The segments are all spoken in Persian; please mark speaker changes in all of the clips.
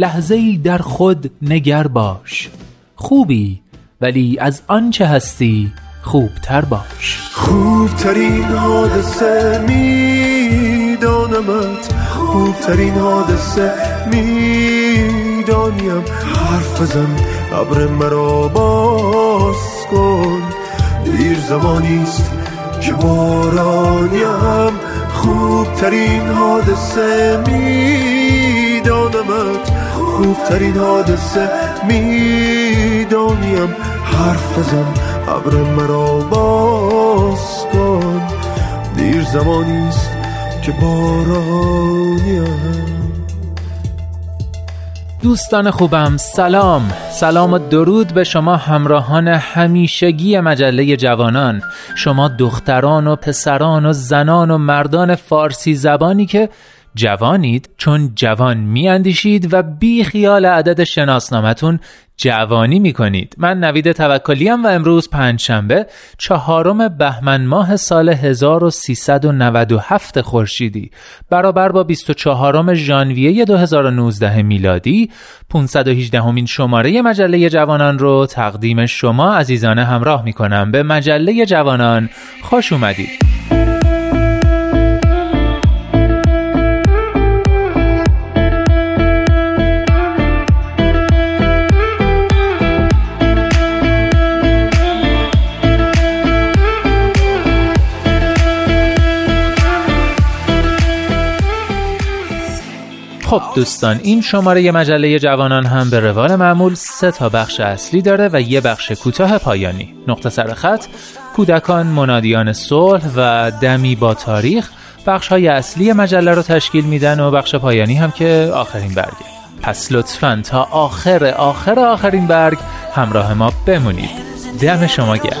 Speaker 1: لحظه ای در خود نگر باش. خوبی ولی از آنچه هستی خوبتر باش.
Speaker 2: خوبترین حادثه میدانمت. خوبترین حادثه می‌دانیم. حرف بزن ابر مرا باز کن. دیر زمانیست که بارانیم. خوبترین حادثه میدانمت. خوبترین حادثه می‌دانیم. حرف بزن ابر مرا باز کن. دیر زمانیست که بارانیم
Speaker 1: دوستان خوبم سلام. سلام و درود به شما همراهان همیشگی مجله جوانان. شما دختران و پسران و زنان و مردان فارسی زبانی که جوانید چون جوان میاندیشید و بی خیال عدد شناسنامتون جوانی می‌کنید. من نوید توکلیم و امروز پنجشنبه چهارم بهمن ماه سال 1397 خورشیدی. برابر با 24 ژانویه 2019 میلادی 518 همین شماره مجله جوانان رو تقدیم شما عزیزان همراه می‌کنم. به مجله جوانان خوش اومدید. خب دوستان این شماره مجله جوانان هم به روال معمول سه تا بخش اصلی داره و یه بخش کوتاه پایانی. نقطه سر خط کودکان منادیان صلح و دمی با تاریخ بخش های اصلی مجله رو تشکیل میدن و بخش پایانی هم که آخرین برگه. پس لطفا تا آخر آخر آخرین برگ همراه ما بمونید. دم شما گرم.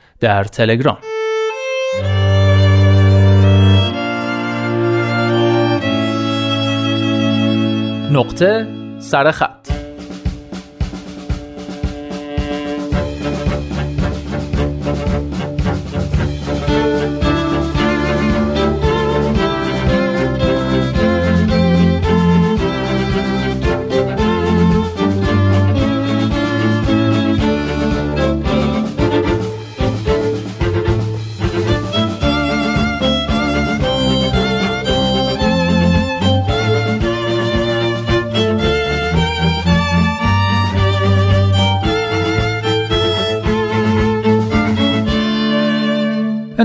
Speaker 1: در تلگرام. نقطه سرخط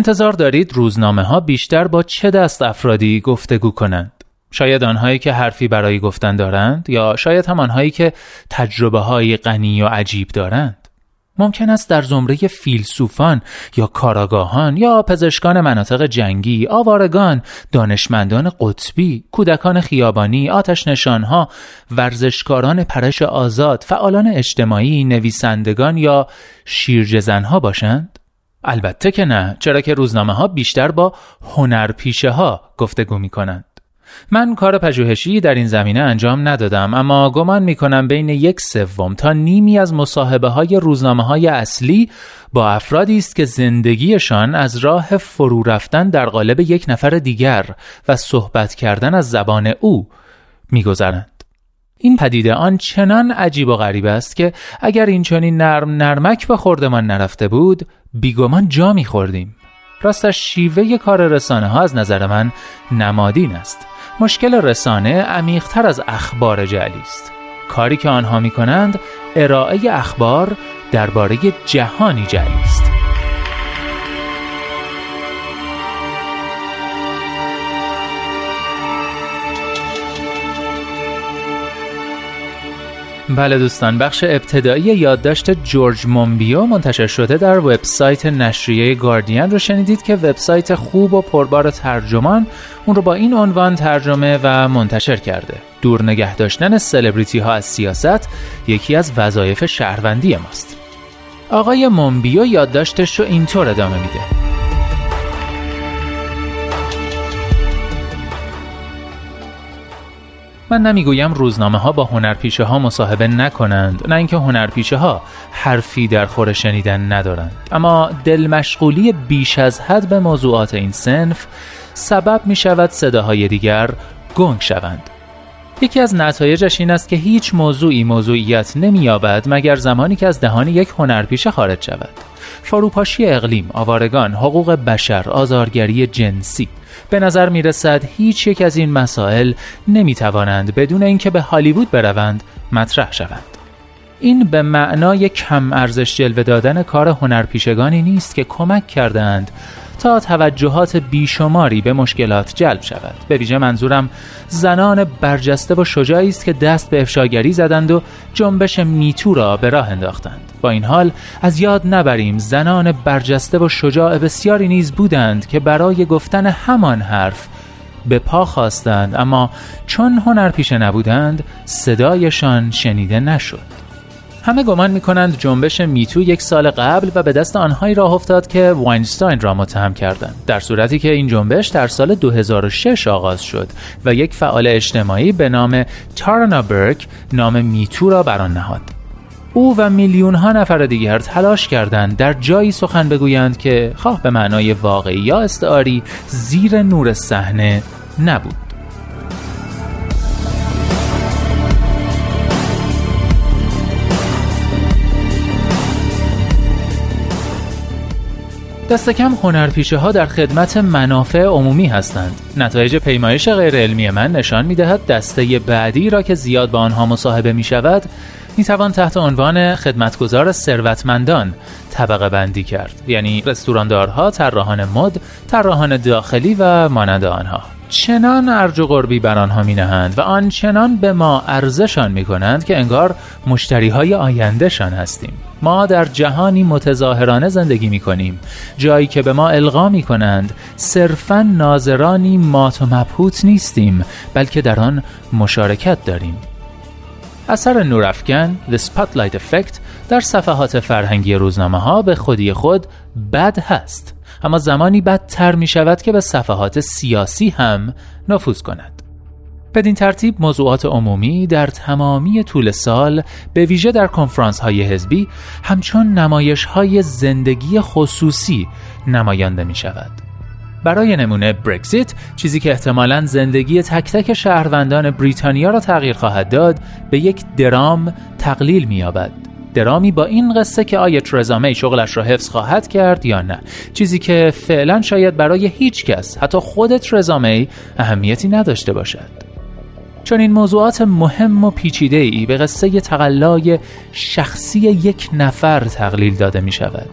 Speaker 1: انتظار دارید روزنامه ها بیشتر با چه دست افرادی گفتگو کنند؟ شاید آنهایی که حرفی برای گفتن دارند یا شاید هم آنهایی که تجربه های غنی و عجیب دارند. ممکن است در زمره فیلسوفان یا کاراگاهان یا پزشکان مناطق جنگی، آوارگان، دانشمندان قطبی، کودکان خیابانی، آتش نشانها، ورزشکاران پرش آزاد، فعالان اجتماعی، نویسندگان یا شیرجزنها باشند؟ البته که نه چرا که روزنامه ها بیشتر با هنرپیشه ها گفتگو می کنند من کار پژوهشی در این زمینه انجام ندادم اما گمان می کنم بین یک سوم تا نیمی از مصاحبه های روزنامه های اصلی با افرادی است که زندگیشان از راه فرو رفتن در قالب یک نفر دیگر و صحبت کردن از زبان او میگذرند. این پدیده آن چنان عجیب و غریب است که اگر این چنین نرم نرمک به خوردمان نرفته بود بیگمان جا میخوردیم راستش شیوه کار رسانه ها از نظر من نمادین است. مشکل رسانه عمیقتر از اخبار جعلی است. کاری که آنها می کنند ارائه اخبار درباره جهانی جعلی است. بله دوستان بخش ابتدایی یادداشت جورج مومبیو منتشر شده در وبسایت نشریه گاردین رو شنیدید که وبسایت خوب و پربار ترجمان اون رو با این عنوان ترجمه و منتشر کرده. دور نگه داشتن سلبریتی ها از سیاست یکی از وظایف شهروندی ماست. آقای مومبیو یادداشتش رو اینطور ادامه میده. من نمی‌گویم روزنامه ها با هنرپیشه ها مصاحبه نکنند نه اینکه هنرپیشه ها حرفی در خور شنیدن ندارند. اما دل مشغولی بیش از حد به موضوعات این سنف سبب می شود صداهای دیگر گنگ شوند. یکی از نتایجش این است که هیچ موضوعی موضوعیت نمییابد مگر زمانی که از دهان یک هنرپیشه خارج شود. فروپاشی اقلیم، آوارگان، حقوق بشر، آزارگری جنسی. به نظر می رسد هیچ یک از این مسائل نمی توانند بدون اینکه به هالیوود بروند مطرح شوند. این به معنای کم ارزش جلوه دادن کار هنرپیشگانی نیست که کمک کردند تا توجهات بیشماری به مشکلات جلب شود. به ویژه منظورم زنان برجسته و شجاعی است که دست به افشاگری زدند و جنبش میتو را به راه انداختند. با این حال از یاد نبریم زنان برجسته و شجاع بسیاری نیز بودند که برای گفتن همان حرف به پا خواستند اما چون هنر پیشه نبودند صدایشان شنیده نشد. همه گمان می کنند جنبش میتو یک سال قبل و به دست آنهایی راه افتاد که واینستاین را متهم کردند. در صورتی که این جنبش در سال 2006 آغاز شد و یک فعال اجتماعی به نام تارنا برک نام میتو را بر آن نهاد. او و میلیون ها نفر دیگر تلاش کردند در جایی سخن بگویند که خواه به معنای واقعی یا استعاری زیر نور صحنه نبود. دست کم هنرپیشه ها در خدمت منافع عمومی هستند. نتایج پیمایش غیر علمی من نشان می دهد دسته بعدی را که زیاد با آنها مصاحبه می شود می توان تحت عنوان خدمتگزار ثروتمندان طبقه بندی کرد. یعنی رستوراندارها، طراحان مد، طراحان داخلی و مانند آنها. چنان ارج و قربی بر آنها می نهند و آنچنان به ما ارزشان می کنند که انگار مشتری های آیندهشان هستیم. ما در جهانی متظاهرانه زندگی می کنیم جایی که به ما القا می کنند صرفا ناظرانی مات و مبهوت نیستیم بلکه در آن مشارکت داریم. اثر نورافکن The Spotlight Effect در صفحات فرهنگی روزنامه ها به خودی خود بد هست. اما زمانی بدتر می شود که به صفحات سیاسی هم نفوذ کند. بدین ترتیب موضوعات عمومی در تمامی طول سال به ویژه در کنفرانس های حزبی همچون نمایش های زندگی خصوصی نماینده می شود. برای نمونه برگزیت چیزی که احتمالا زندگی تک تک شهروندان بریتانیا را تغییر خواهد داد به یک درام تقلیل می‌یابد. درامی با این قصه که آیا ترزا شغلش را حفظ خواهد کرد یا نه. چیزی که فعلا شاید برای هیچ کس حتی خود ترزا اهمیتی نداشته باشد. چون این موضوعات مهم و پیچیده ای به قصه تقلای شخصی یک نفر تقلیل داده می شود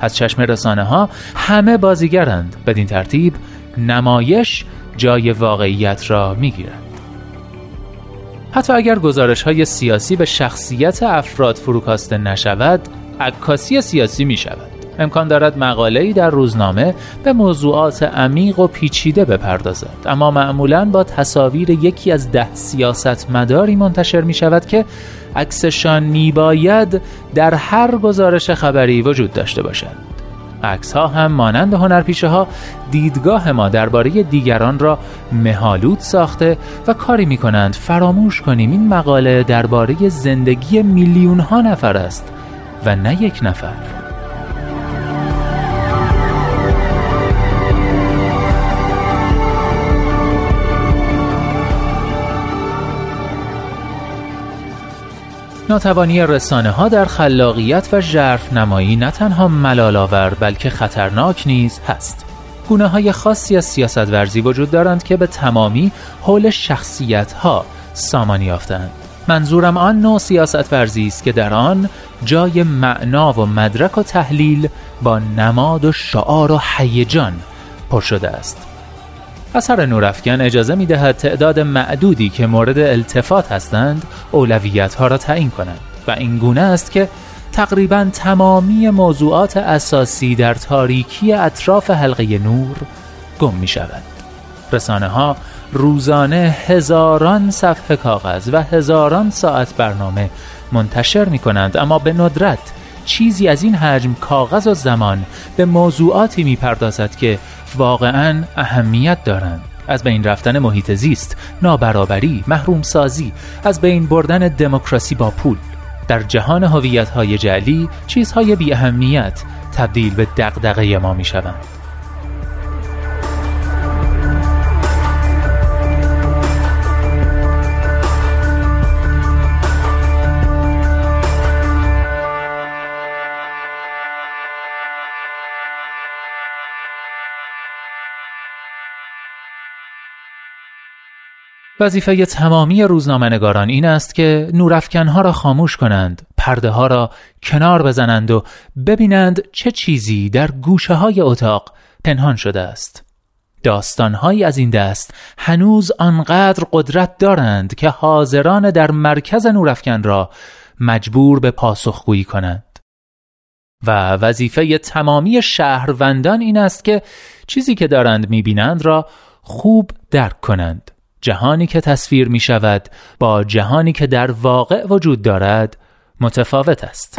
Speaker 1: از چشم رسانه ها همه بازیگرند بدین ترتیب نمایش جای واقعیت را می گیرد. حتی اگر گزارش های سیاسی به شخصیت افراد فروکاسته نشود عکاسی سیاسی می شود امکان دارد مقاله‌ای در روزنامه به موضوعات عمیق و پیچیده بپردازد. اما معمولا با تصاویر یکی از ده سیاست مداری منتشر می شود که عکسشان می باید در هر گزارش خبری وجود داشته باشد. عکس ها هم مانند هنرپیشه ها دیدگاه ما درباره دیگران را مهالود ساخته و کاری می کنند فراموش کنیم این مقاله درباره زندگی میلیون ها نفر است و نه یک نفر. ناتوانی رسانه ها در خلاقیت و ژرف نمایی نه تنها ملال آور بلکه خطرناک نیز هست. گونه های خاصی از سیاست ورزی وجود دارند که به تمامی حول شخصیت ها سامان یافتند. منظورم آن نوع سیاست ورزی است که در آن جای معنا و مدرک و تحلیل با نماد و شعار و هیجان پر شده است. اثر نورافکن اجازه می دهد تعداد معدودی که مورد التفات هستند اولویت ها را تعیین کنند و این گونه است که تقریبا تمامی موضوعات اساسی در تاریکی اطراف حلقه نور گم می شود. رسانه ها روزانه هزاران صفحه کاغذ و هزاران ساعت برنامه منتشر می کنند اما به ندرت چیزی از این حجم کاغذ و زمان به موضوعاتی می پردازد که واقعا اهمیت دارند. از بین رفتن محیط زیست، نابرابری، محروم سازی، از بین بردن دموکراسی با پول در جهان هویت‌های جعلی چیزهای بی اهمیت تبدیل به دغدغه ما می وظیفه تمامی روزنامه‌نگاران این است که نورافکنها را خاموش کنند، پرده ها را کنار بزنند و ببینند چه چیزی در گوشه های اتاق پنهان شده است. داستانهایی از این دست هنوز آنقدر قدرت دارند که حاضران در مرکز نورافکن را مجبور به پاسخگویی کنند. و وظیفه تمامی شهروندان این است که چیزی که دارند می‌بینند را خوب درک کنند جهانی که تصویر می شود با جهانی که در واقع وجود دارد متفاوت است.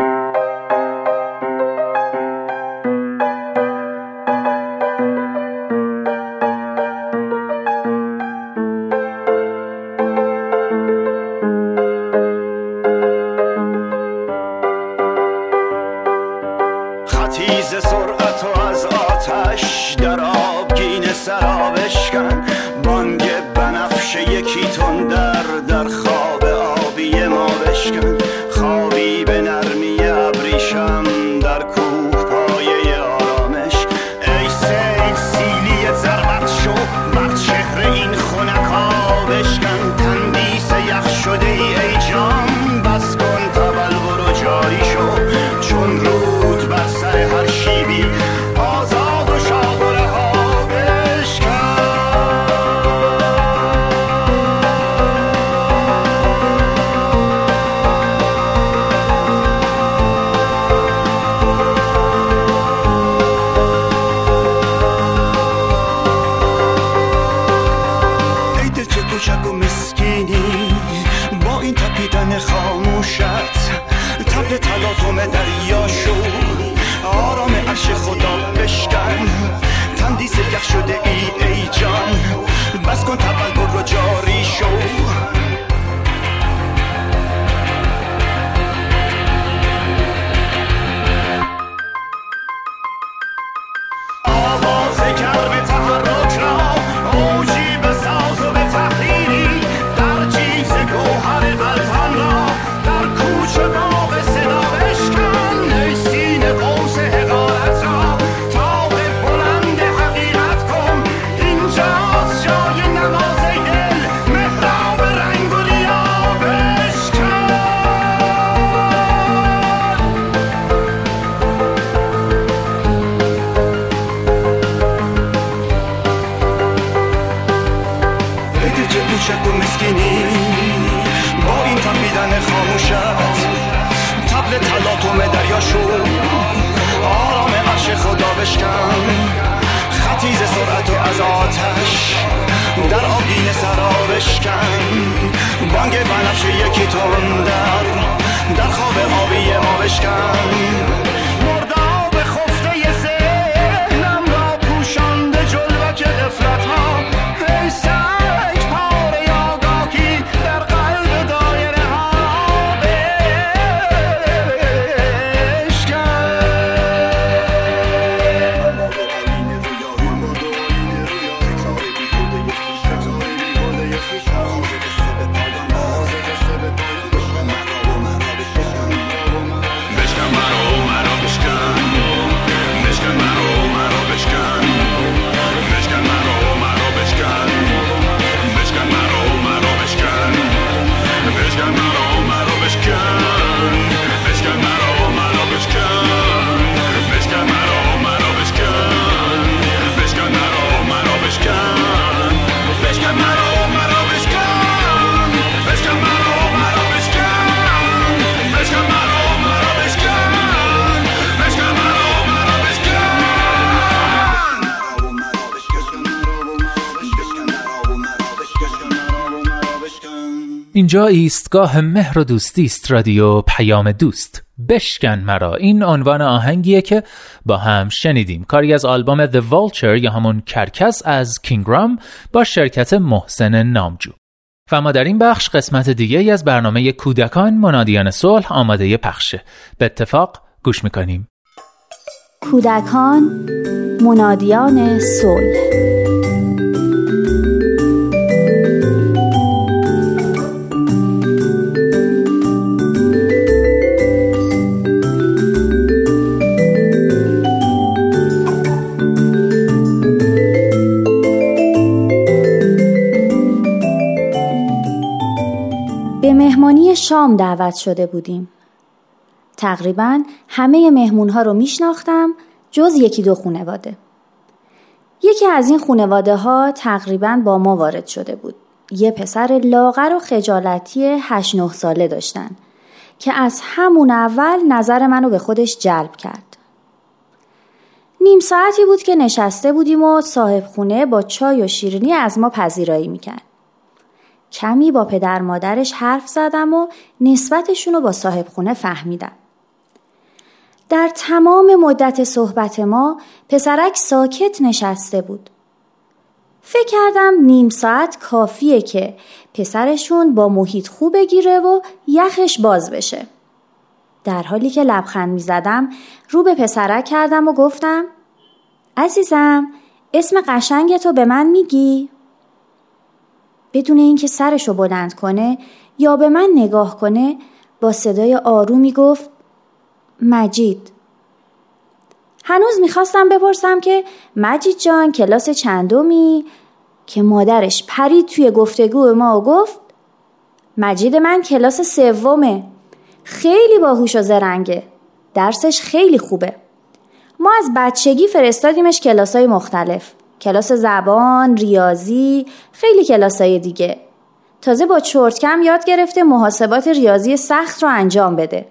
Speaker 1: اینجا ایستگاه مهر و دوستی است رادیو پیام دوست. بشکن مرا. این عنوان آهنگیه که با هم شنیدیم. کاری از آلبوم The Vulture یا همون کرکس از کینگرام با شرکت محسن نامجو. و ما در این بخش قسمت دیگه از برنامه کودکان منادیان صلح آماده پخشه به اتفاق گوش می‌کنیم.
Speaker 3: کودکان منادیان صلح. شام دعوت شده بودیم. تقریبا همه مهمون ها رو میشناختم جز یکی دو خونواده. یکی از این خونواده ها تقریبا با ما وارد شده بود. یه پسر لاغر و خجالتی هشت نه ساله داشتن که از همون اول نظر منو به خودش جلب کرد. نیم ساعتی بود که نشسته بودیم و صاحب خونه با چای و شیرینی از ما پذیرایی می‌کرد. کمی با پدر مادرش حرف زدم و نسبتشون رو با صاحب خونه فهمیدم. در تمام مدت صحبت ما پسرک ساکت نشسته بود. فکر کردم نیم ساعت کافیه که پسرشون با محیط خوب بگیره و یخش باز بشه. در حالی که لبخند می زدم رو به پسرک کردم و گفتم عزیزم اسم قشنگ تو به من میگی؟ بدون اینکه سرشو بلند کنه یا به من نگاه کنه با صدای آرومی گفت مجید. هنوز می‌خواستم بپرسم که مجید جان کلاس چندمی؟ که مادرش پرید توی گفتگو ما و گفت مجید من کلاس سومه. خیلی باهوش و زرنگه. درسش خیلی خوبه. ما از بچگی فرستادیمش کلاسای مختلف. کلاس زبان، ریاضی، خیلی کلاسای دیگه. تازه با چرتکم یاد گرفته محاسبات ریاضی سخت رو انجام بده.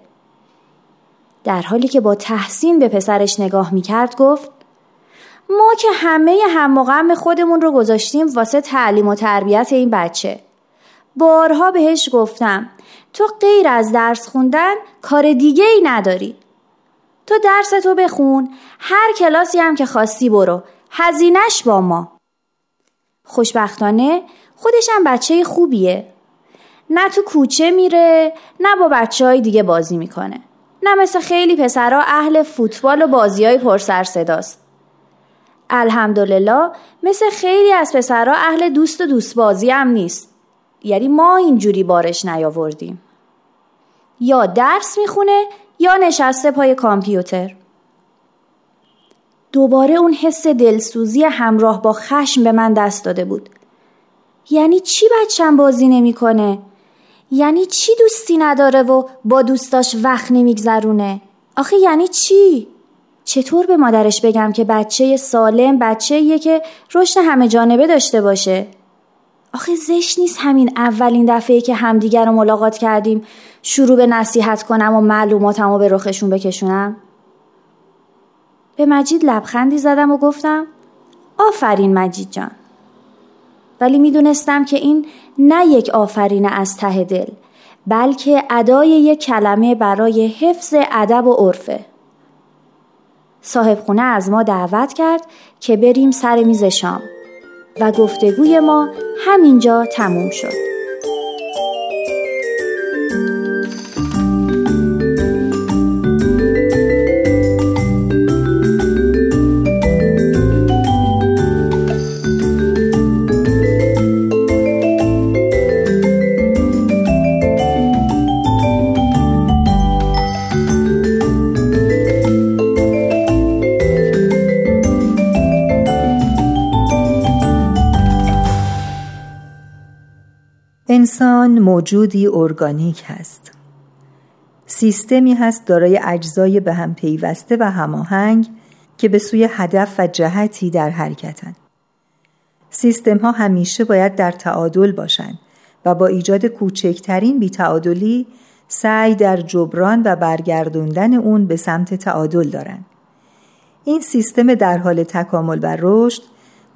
Speaker 3: در حالی که با تحسین به پسرش نگاه می‌کرد گفت ما که همه هم و غم خودمون رو گذاشتیم واسه تعلیم و تربیت این بچه. بارها بهش گفتم تو غیر از درس خوندن کار دیگه ای نداری. تو درس تو بخون هر کلاسی هم که خواستی برو هزینش با ما. خوشبختانه خودش هم بچه خوبیه. نه تو کوچه میره نه با بچه های دیگه بازی می‌کنه. نه مثل خیلی پسرها اهل فوتبال و بازی های پرسر صداست. الحمدلله مثل خیلی از پسرها اهل دوست و دوست بازی هم نیست. یعنی ما اینجوری بارش نیاوردیم. یا درس می‌خونه یا نشسته پای کامپیوتر. دوباره اون حس دلسوزی همراه با خشم به من دست داده بود. یعنی چی بچم بازی نمی‌کنه؟ یعنی چی دوستی نداره و با دوستاش وقت نمیگذرونه؟ آخه یعنی چی؟ چطور به مادرش بگم که بچه سالم بچه یه که رشد همه جانبه داشته باشه؟ آخه زشت نیست همین اولین دفعه که همدیگر رو ملاقات کردیم شروع به نصیحت کنم و معلوماتم رو به رخشون بکشونم؟ به مجید لبخندی زدم و گفتم آفرین مجید جان. ولی می‌دونستم که این نه یک آفرین از ته دل بلکه ادای یک کلمه برای حفظ ادب و عرفه. صاحب خونه از ما دعوت کرد که بریم سر میز شام و گفتگوی ما همینجا تموم شد.
Speaker 4: انسان موجودی ارگانیک هست سیستمی هست دارای اجزای به هم پیوسته و هماهنگ که به سوی هدف و جهتی در حرکتند سیستم ها همیشه باید در تعادل باشند و با ایجاد کوچکترین بیتعادلی سعی در جبران و برگردوندن اون به سمت تعادل دارند. این سیستم در حال تکامل و رشد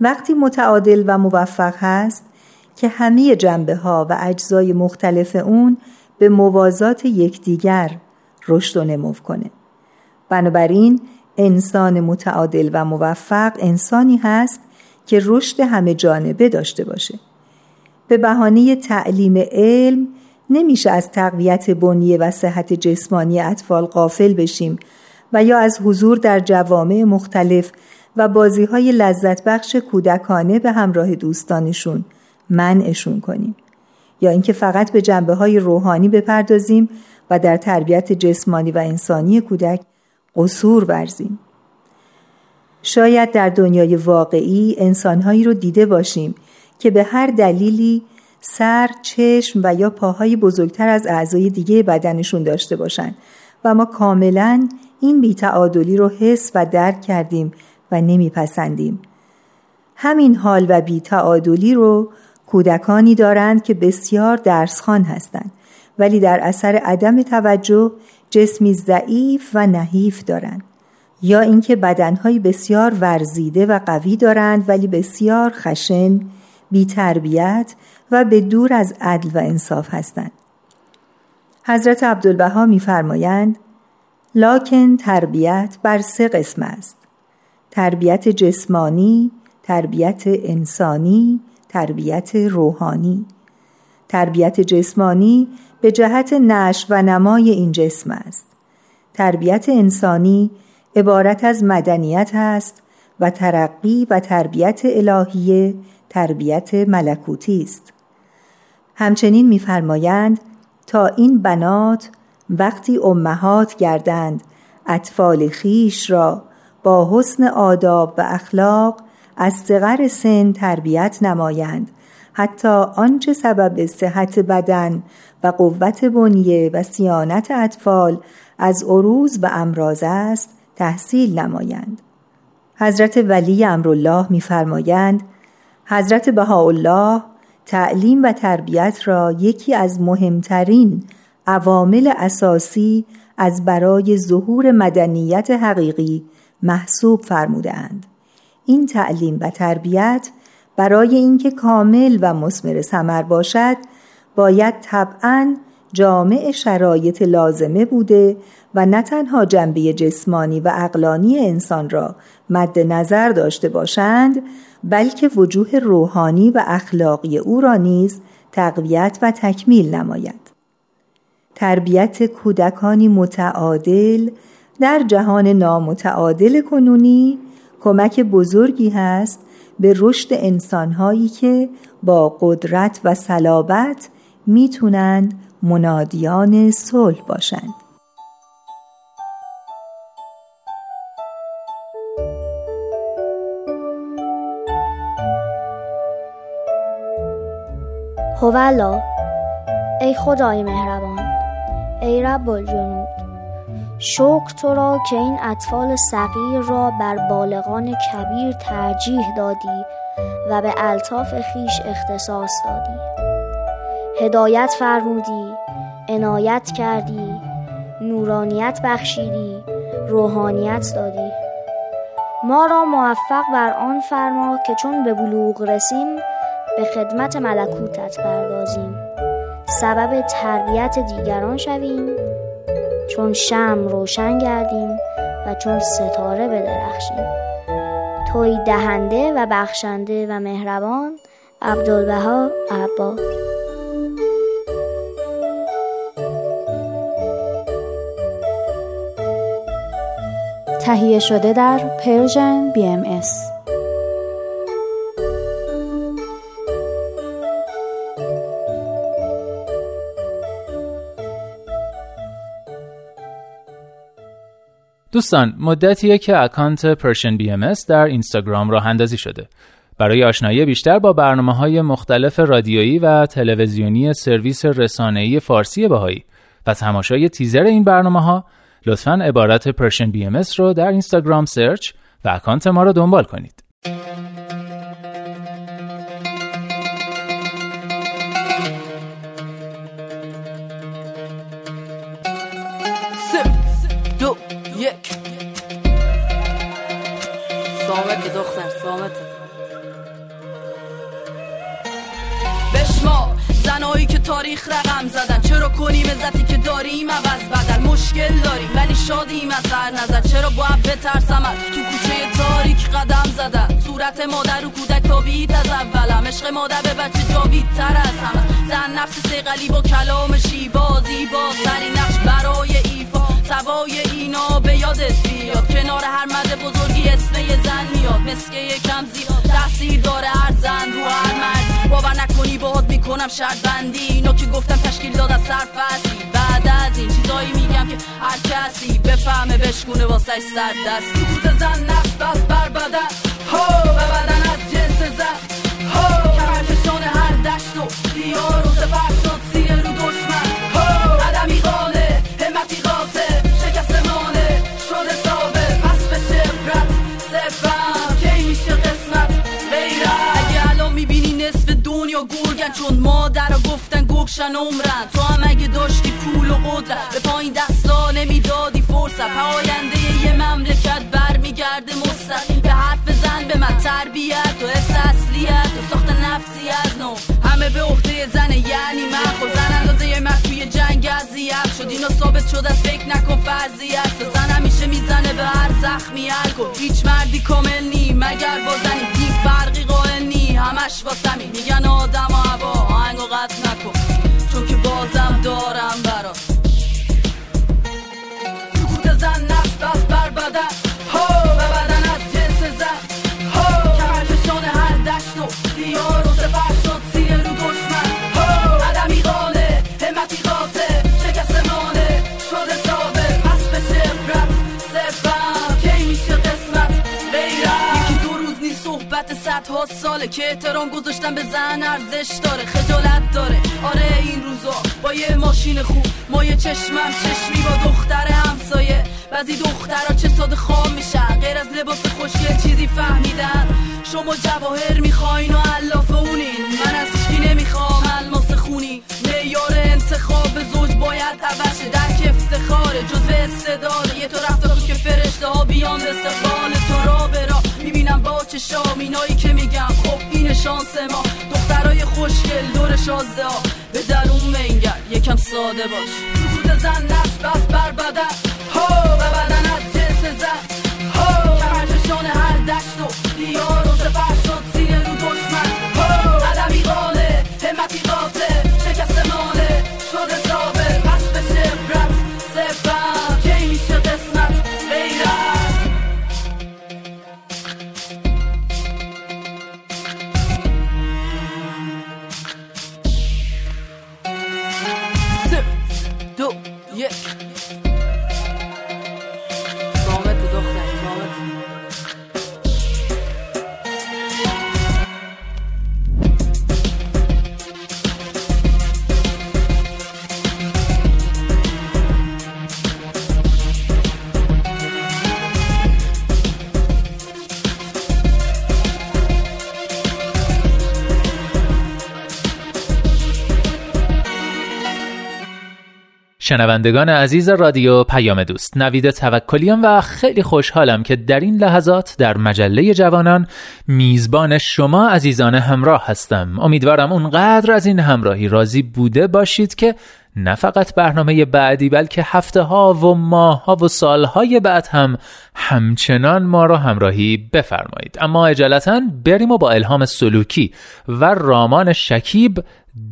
Speaker 4: وقتی متعادل و موفق هست که همه جنبه ها و اجزای مختلف اون به موازات یکدیگر رشد و نمو کنه. بنابراین انسان متعادل و موفق انسانی هست که رشد همه جانبه داشته باشه. به بهانه تعلیم علم نمیشه از تقویت بنیه و صحت جسمانی اطفال قافل بشیم و یا از حضور در جوامع مختلف و بازی های لذت بخش کودکانه به همراه دوستانشون منعشون کنیم یا اینکه فقط به جنبه های روحانی بپردازیم و در تربیت جسمانی و انسانی کودک قصور ورزیم شاید در دنیای واقعی انسانهایی رو دیده باشیم که به هر دلیلی سر، چشم و یا پاهای بزرگتر از اعضای دیگه بدنشون داشته باشند و ما کاملا این بیتعادلی رو حس و درک کردیم و نمیپسندیم. همین حال و بیتعادلی رو کودکانی دارند که بسیار درسخان هستند ولی در اثر عدم توجه جسمی ضعیف و نحیف دارند یا اینکه بدنهای بسیار ورزیده و قوی دارند ولی بسیار خشن بی تربیت و به دور از عدل و انصاف هستند. حضرت عبدالبها میفرمایند لاکن تربیت بر سه قسم است. تربیت جسمانی، تربیت انسانی، تربیت روحانی. تربیت جسمانی به جهت نش و نمای این جسم است. تربیت انسانی عبارت از مدنیت است و ترقی و تربیت الهیه تربیت ملکوتی است همچنین میفرمایند تا این بنات وقتی امهات گردند اطفال خیش را با حسن آداب و اخلاق از صغر سن تربیت نمایند. حتی آنچه سبب صحت بدن و قوت بنیه و سیانت اطفال از عروض و امراض است تحصیل نمایند. حضرت ولی امرالله میفرمایند حضرت بهاءالله تعلیم و تربیت را یکی از مهمترین عوامل اساسی از برای ظهور مدنیت حقیقی محسوب فرمودند این تعلیم و تربیت برای اینکه کامل و مسمر ثمر باشد باید طبعا جامع شرایط لازمه بوده و نه تنها جنبه جسمانی و اقلانی انسان را مد نظر داشته باشند بلکه وجوه روحانی و اخلاقی او را نیز تقویت و تکمیل نماید. تربیت کودکانی متعادل در جهان نامتعادل کنونی کمک بزرگی هست به رشد انسانهایی که با قدرت و صلابت می‌تونند منادیان صلح باشند
Speaker 3: هولا ای خدای مهربان ای رب الجنود. شکر تو را که این اطفال صغیر را بر بالغان کبیر ترجیح دادی و به الطاف خیش اختصاص دادی. هدایت فرمودی عنایت کردی نورانیت بخشیدی روحانیت دادی. ما را موفق بر آن فرما که چون به بلوغ رسیم به خدمت ملکوتت پردازیم. سبب تربیت دیگران شویم. چون شمع روشن گردیم و چون ستاره بدرخشیم توی دهنده و بخشنده و مهربان عبدالبها عباس تهیه شده در Persian BMS.
Speaker 1: دوستان مدتیه که account Persian BMS در اینستاگرام راه اندازی شده. برای آشنایی بیشتر با برنامه های مختلف رادیویی و تلویزیونی سرویس رسانه‌ای فارسی بهایی. و تماشای تیزر این برنامه ها لطفا عبارت Persian BMS رو در اینستاگرام search و account ما رو دنبال کنید.
Speaker 5: بشما زنایی که تاریخ رقم زدن. چرا کنیم عزتی که داریم عوض بدل مشکل داریم ولی شادیم از هر نظر. چرا باید بترسم تو کوچه تاریک قدم زدن. صورت مادر و کودک تابید از اولم. عشق مادر به بچه جاوید تر از همه. زن نفس سیقلی با کلام شیبا زیبا. سری نقش برای ایفا سوای اینا به یادت بیاد. کنار هر مرد بزرگی اسم یه زن میاد. مسکه یکم زیاد. تاثیر داره هر زن رو هر مرد. باور نکنی باهات می‌کنم شرط بندی اینو که گفتم تشکیل داد از سرفصلی بعد از این چیزایی میگم که هر کسی بفهمه بشکونه واسه سر دست سکوت زن نفس بس بر بدن. هو و بدن از جنس زن. هو کمرکشان هر دشت و دیار و سپر شد. سینه رو دشمن گرگن چون مادر گفتن گوشن عمرن. تو هم اگه داشتی پول و قدرت به پایین دستا نمی‌دادی فرصت. پاینده یه مملکت برمیگرده مستقیم به حرف زن به من تربیت و حس اصلیت و ساخت نفسی از نو. همه به عهده زن یعنی من. خود زن اندازه مرد توی جنگ اذیت شد. اینو ثابت شد از فکر نکن فرضی است. زن همیشه می‌زنه به هر زخمی. کن هیچ مردی کامل نی. مگر با زنی فرقی همش واسمی. میگن آدم و هوا آهنگ و قطع نکن. چون که بازم دارم صدها ساله که احترام گذاشتن به زن ارزش داره خجالت داره. آره این روزا با یه ماشین خوب ما یه چشمم چشمی با دختر همسایه. بعضی دخترها چه ساده خام میشن غیر از لباس خوشگل چیزی فهمیدن. شما جواهر می‌خواین و علاف اونین. من از هیچکی نمی‌خوام الماس خونی؟ معیار انتخاب زوج باید عوض درک افتخاره جزو استعداده. یه تو بود که فرشته ها بیان استقبال تو چشام اینایی که میگم خب این شانس ما. دخترای خوشگل دور شازده ها. به درون منگر یکم ساده باش. سکوت زن نفس بس بر بدن. هو و بدن از جنس زن.
Speaker 1: شنوندگان عزیز رادیو پیام دوست نوید توکلیان و خیلی خوشحالم که در این لحظات در مجله جوانان میزبان شما عزیزان همراه هستم. امیدوارم اونقدر از این همراهی راضی بوده باشید که نه فقط برنامه بعدی بلکه هفته ها و ماه ها و سال های بعد هم همچنان ما را همراهی بفرمایید. اما اجالتا بریم و با الهام سلوکی و رامان شکیب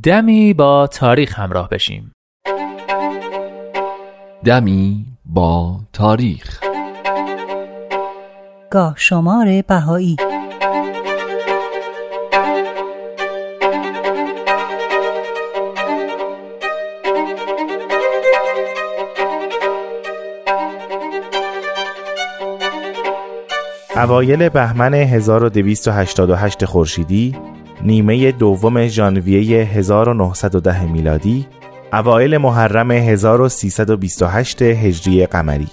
Speaker 1: دمی با تاریخ همراه بشیم.
Speaker 6: دمی با تاریخ.
Speaker 4: گاه شمار بهایی.
Speaker 7: اوایل بهمن 1288 خورشیدی نیمه دوم ژانویه 1910 میلادی اوایل محرم 1328 هجری قمری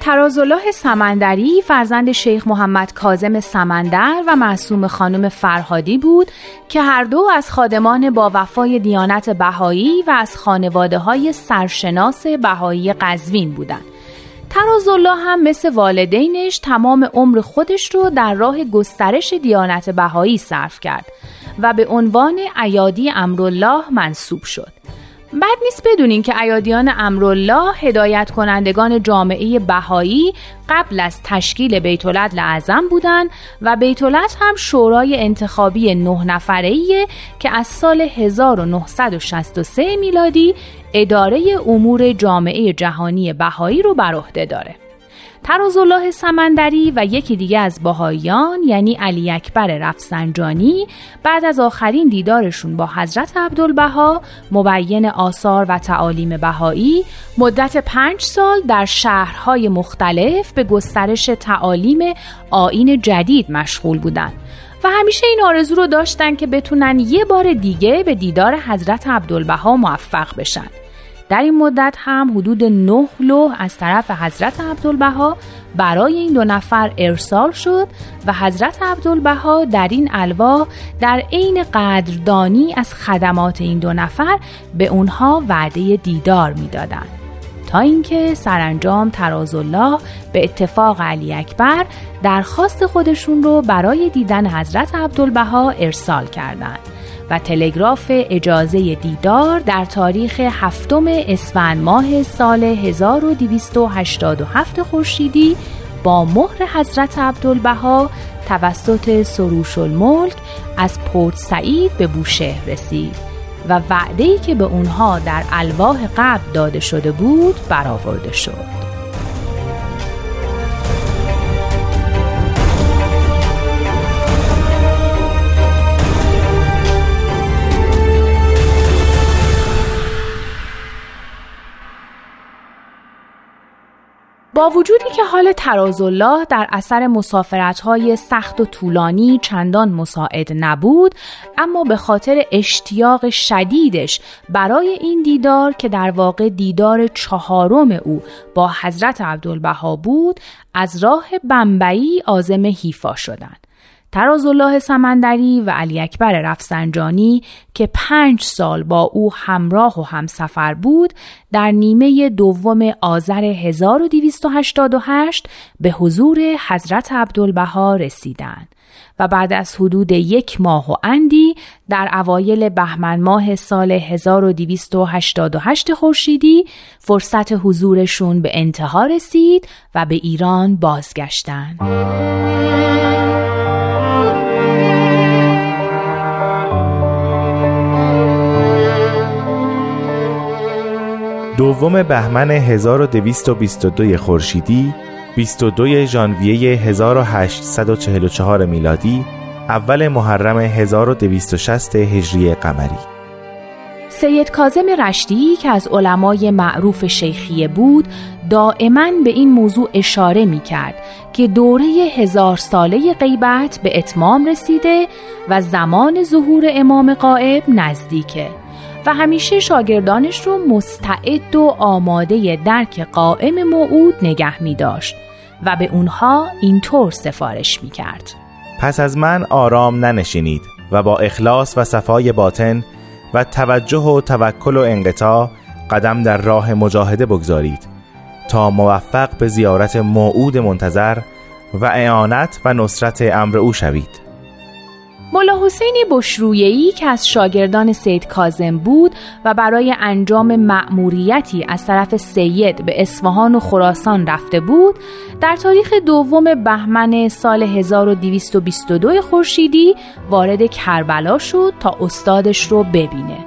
Speaker 8: ترازالله سمندری فرزند شیخ محمد کاظم سمندر و معصوم خانم فرهادی بود که هر دو از خادمان با وفای دیانت بهایی و از خانواده های سرشناس بهایی قزوین بودند. ترازالله هم مثل والدینش تمام عمر خودش رو در راه گسترش دیانت بهایی صرف کرد و به عنوان ایادی امرالله منصوب شد. بد نیست بدونین که ایادیان امرالله هدایت کنندگان جامعه بهایی قبل از تشکیل بیت اعظم بودن و بیت هم شورای انتخابی نه نفره که از سال 1963 میلادی اداره امور جامعه جهانی بهایی رو بر عهده داره. ترازالله سمندری و یکی دیگه از باهایان یعنی علی اکبر رفسنجانی بعد از آخرین دیدارشون با حضرت عبدالبها مبین آثار و تعالیم بهایی مدت پنج سال در شهرهای مختلف به گسترش تعالیم آین جدید مشغول بودند. و همیشه این آرزو رو داشتن که بتونن یه بار دیگه به دیدار حضرت عبدالبها موفق بشن. در این مدت هم حدود نه لوح از طرف حضرت عبدالبها برای این دو نفر ارسال شد و حضرت عبدالبها در این الوا در عین قدردانی از خدمات این دو نفر به اونها وعده دیدار می‌دادند. تا اینکه سرانجام تراز الله به اتفاق علی اکبر درخواست خودشون رو برای دیدن حضرت عبدالبها ارسال کردند. و تلگراف اجازه دیدار در تاریخ هفتم اسفند ماه سال 1287 خورشیدی با مهر حضرت عبدالبها توسط سروش الملک از پورت سعید به بوشهر رسید و وعده‌ای که به اونها در الواح قبل داده شده بود برآورده شد. با وجودی که حال ترازالله در اثر مسافرتهای سخت و طولانی چندان مساعد نبود اما به خاطر اشتیاق شدیدش برای این دیدار که در واقع دیدار چهارم او با حضرت عبدالبها بود از راه بمبئی آزم حیفا شدند. الله سمندری و علی اکبر رفسنجانی که پنج سال با او همراه و همسفر بود در نیمه دوم آذر 1288 به حضور حضرت عبدالبها رسیدند و بعد از حدود یک ماه و اندی در اوایل بهمن ماه سال 1288 خورشیدی فرصت حضورشون به انتها رسید و به ایران بازگشتند.
Speaker 7: دوم بهمن 1222 خورشیدی 22 ژانویه 1844 میلادی اول محرم 1260 هجری قمری.
Speaker 8: سید کازم رشدی که از علمای معروف شیخیه بود دائما به این موضوع اشاره می کرد که دوره هزار ساله غیبت به اتمام رسیده و زمان ظهور امام قائب نزدیکه. و همیشه شاگردانش رو مستعد و آماده درک قائم موعود نگه می داشت و به اونها اینطور سفارش می کرد.
Speaker 7: پس از من آرام ننشینید و با اخلاص و صفای باطن و توجه و توکل و انقطاع قدم در راه مجاهده بگذارید تا موفق به زیارت موعود منتظر و اعانت و نصرت امر او شوید
Speaker 8: ملا حسینی بشرویهی که از شاگردان سید کازم بود و برای انجام مأموریتی از طرف سید به اصفهان و خراسان رفته بود در تاریخ دوم بهمن سال 1222 خورشیدی وارد کربلا شد تا استادش رو ببینه.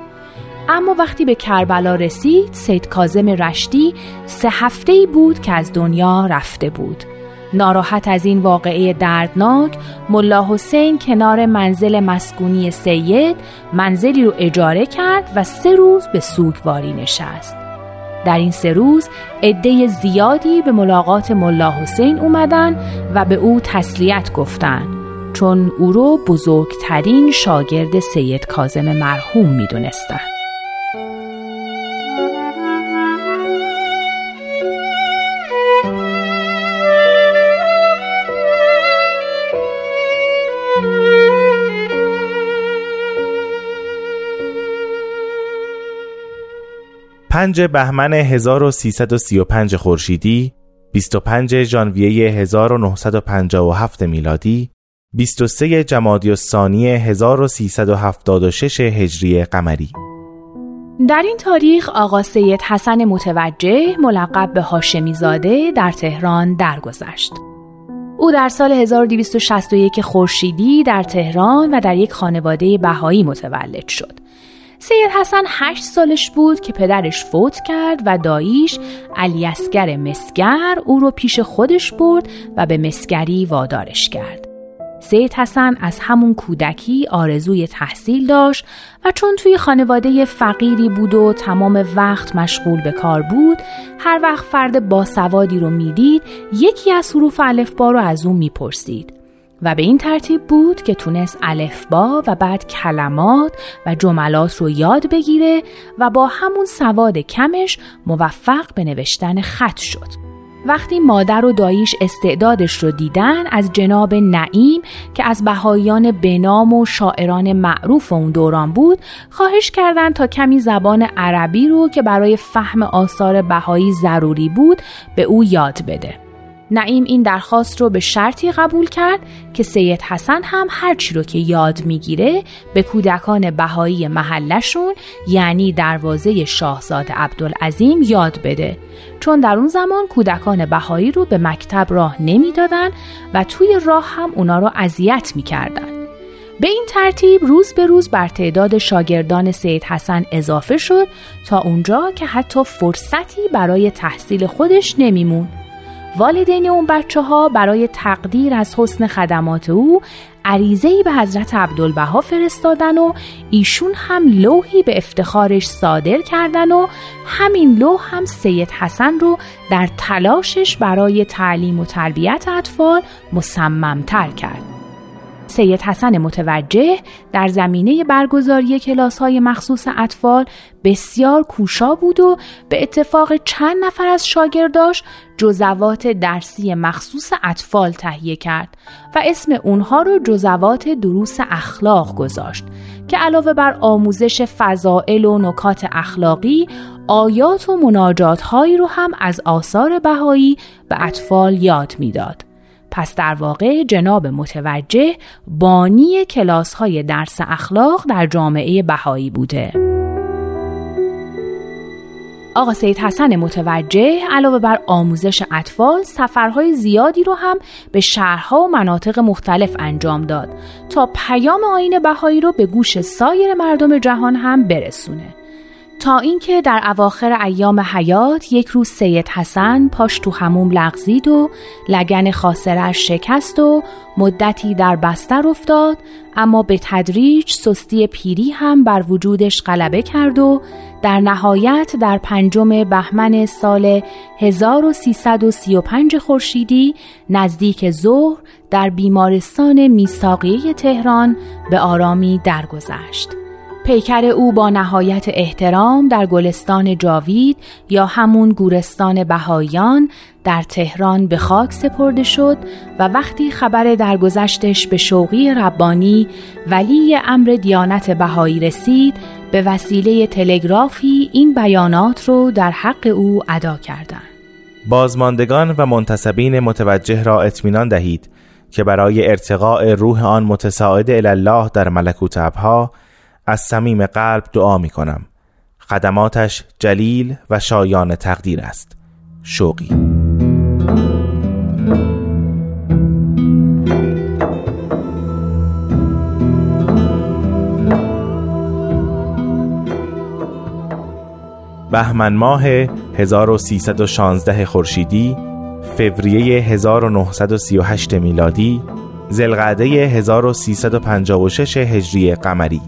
Speaker 8: اما وقتی به کربلا رسید سید کازم رشتی سه هفته بود که از دنیا رفته بود. ناراحت از این واقعه دردناک ملا حسین کنار منزل مسکونی سید منزلی رو اجاره کرد و سه روز به سوگواری نشست در این سه روز عده زیادی به ملاقات ملا حسین اومدن و به او تسلیت گفتند چون او رو بزرگترین شاگرد سید کازم مرحوم می
Speaker 7: دونستن. 5 بهمن 1335 خورشیدی 25 ژانویه 1957 میلادی 23 جمادی الثانی 1376 هجری قمری
Speaker 8: در این تاریخ آقا سید حسن متوجه ملقب به هاشمی زاده در تهران درگذشت. او در سال 1261 خورشیدی در تهران و در یک خانواده بهایی متولد شد. سید حسن هشت سالش بود که پدرش فوت کرد و داییش علی اسگر مسگر او رو پیش خودش برد و به مسگری وادارش کرد. سید حسن از همون کودکی آرزوی تحصیل داشت و چون توی خانواده فقیری بود و تمام وقت مشغول به کار بود هر وقت فرد باسوادی رو می‌دید یکی از حروف الفبا رو از اون می‌پرسید و به این ترتیب بود که تونست الفبا و بعد کلمات و جملات رو یاد بگیره و با همون سواد کمش موفق به نوشتن خط شد. وقتی مادر و داییش استعدادش رو دیدن از جناب نعیم که از بهاییان بنام و شاعران معروف اون دوران بود خواهش کردند تا کمی زبان عربی رو که برای فهم آثار بهایی ضروری بود به او یاد بده. نعیم این درخواست رو به شرطی قبول کرد که سید حسن هم هرچی رو که یاد می‌گیره به کودکان بهایی محلشون یعنی دروازه شاهزاد عبدالعظیم یاد بده. چون در اون زمان کودکان بهایی رو به مکتب راه نمی‌دادن و توی راه هم اونا رو اذیت می‌کردن. به این ترتیب روز به روز بر تعداد شاگردان سید حسن اضافه شد تا اونجا که حتی فرصتی برای تحصیل خودش نمیمون والدین اون بچه ها برای تقدیر از حسن خدمات او عریضه‌ای به حضرت عبدالبها فرستادن و ایشون هم لوحی به افتخارش صادر کردن و همین لوح هم سید حسن رو در تلاشش برای تعلیم و تربیت اطفال مصممتر کرد. سید حسن متوجه در زمینه برگزاری کلاس های مخصوص اطفال بسیار کوشا بود و به اتفاق چند نفر از شاگرداش جزوات درسی مخصوص اطفال تهیه کرد و اسم اونها رو جزوات دروس اخلاق گذاشت که علاوه بر آموزش فضائل و نکات اخلاقی آیات و مناجات هایی رو هم از آثار بهایی به اطفال یاد می‌داد. پس در واقع جناب متوجه بانی کلاس های درس اخلاق در جامعه بهایی بوده. آقا سید حسن متوجه علاوه بر آموزش اطفال سفرهای زیادی رو هم به شهرها و مناطق مختلف انجام داد تا پیام آین بهایی رو به گوش سایر مردم جهان هم برسونه. تا اینکه در اواخر ایام حیات یک روز سید حسن پاش تو هموم لغزید و لگن خاصرش شکست و مدتی در بستر افتاد اما به تدریج سستی پیری هم بر وجودش غلبه کرد و در نهایت در پنجم بهمن سال 1335 خورشیدی نزدیک ظهر در بیمارستان میساقیه تهران به آرامی درگذشت. پیکر او با نهایت احترام در گلستان جاوید یا همون گورستان بهایان در تهران به خاک سپرده شد و وقتی خبر درگذشتش به شوقی ربانی ولی امر دیانت بهایی رسید به وسیله تلگرافی این بیانات رو در حق او ادا کردند.
Speaker 7: بازماندگان و منتصبین متوجه را اطمینان دهید که برای ارتقاء روح آن متساعد الله در ملکوت ابها از صمیم قلب دعا می کنم خدماتش جلیل و شایان تقدیر است. شوقی. بهمن ماه 1316 خورشیدی فوریه 1938 میلادی زلقعده 1356 هجری قمری.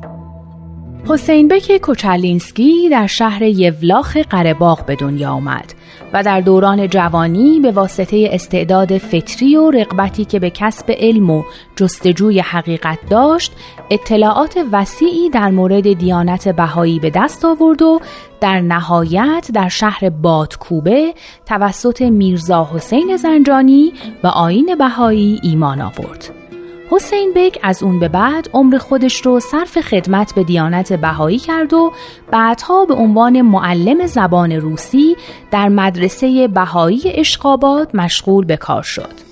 Speaker 8: حسین بک کوچالینسکی در شهر یولاخ قرهباغ به دنیا آمد و در دوران جوانی به واسطه استعداد فطری و رقبتی که به کسب علم و جستجوی حقیقت داشت اطلاعات وسیعی در مورد دیانت بهایی به دست آورد و در نهایت در شهر بادکوبه توسط میرزا حسین زنجانی و آین بهایی ایمان آورد. حسین بک از اون به بعد عمر خودش رو صرف خدمت به دیانت بهایی کرد و بعدها به عنوان معلم زبان روسی در مدرسه بهایی اشقاباد مشغول به کار شد.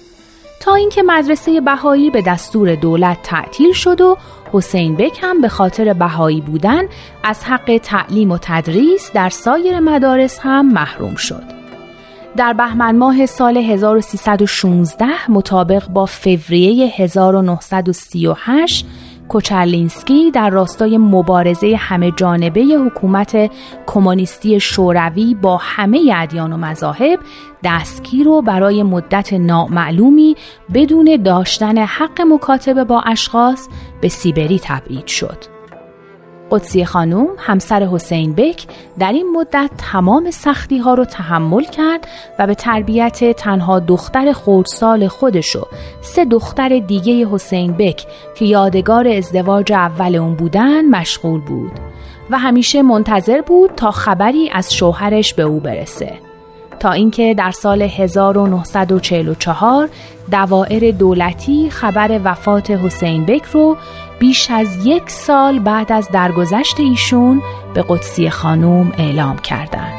Speaker 8: تا اینکه مدرسه بهایی به دستور دولت تعطیل شد و حسین بک هم به خاطر بهایی بودن از حق تعلیم و تدریس در سایر مدارس هم محروم شد. در بهمن ماه سال 1316 مطابق با فوریه 1938 کوچرلینسکی در راستای مبارزه همه جانبه حکومت کمونیستی شوروی با همه ادیان و مذاهب دستگیر و برای مدت نامعلومی بدون داشتن حق مکاتبه با اشخاص به سیبری تبعید شد. قدسی خانوم همسر حسین بک در این مدت تمام سختی ها رو تحمل کرد و به تربیت تنها دختر خردسال خودش و سه دختر دیگه حسین بک که یادگار ازدواج اول اون بودن مشغول بود و همیشه منتظر بود تا خبری از شوهرش به او برسه. تا اینکه در سال 1944 دوائر دولتی خبر وفات حسین بک رو بیش از یک سال بعد از درگذشت ایشون به قدسی خانوم اعلام کردند.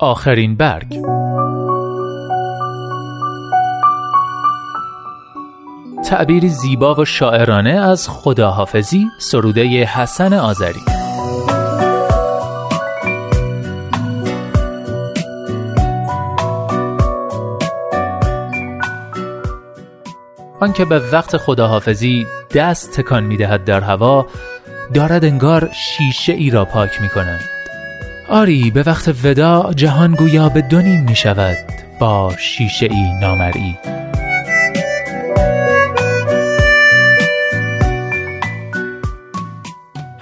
Speaker 1: آخرین برگ تعبیری زیبا و شاعرانه از خداحافظی سروده حسن آذری. آنکه به وقت خداحافظی دست تکان می‌دهد در هوا دارد انگار شیشه ای را پاک می کند آری به وقت ودا جهان گویا به دونیم می شود با شیشه ای نامرئی.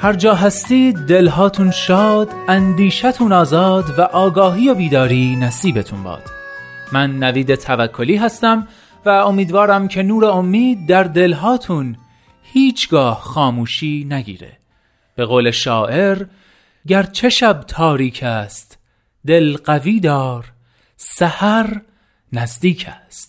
Speaker 1: هر جا هستید دلهاتون شاد اندیشتون آزاد و آگاهی و بیداری نصیبتون باد. من نوید توکلی هستم و امیدوارم که نور امید در دلهاتون هیچگاه خاموشی نگیره. به قول شاعر چه شب تاریک است دل قوی دار سحر نزدیک است.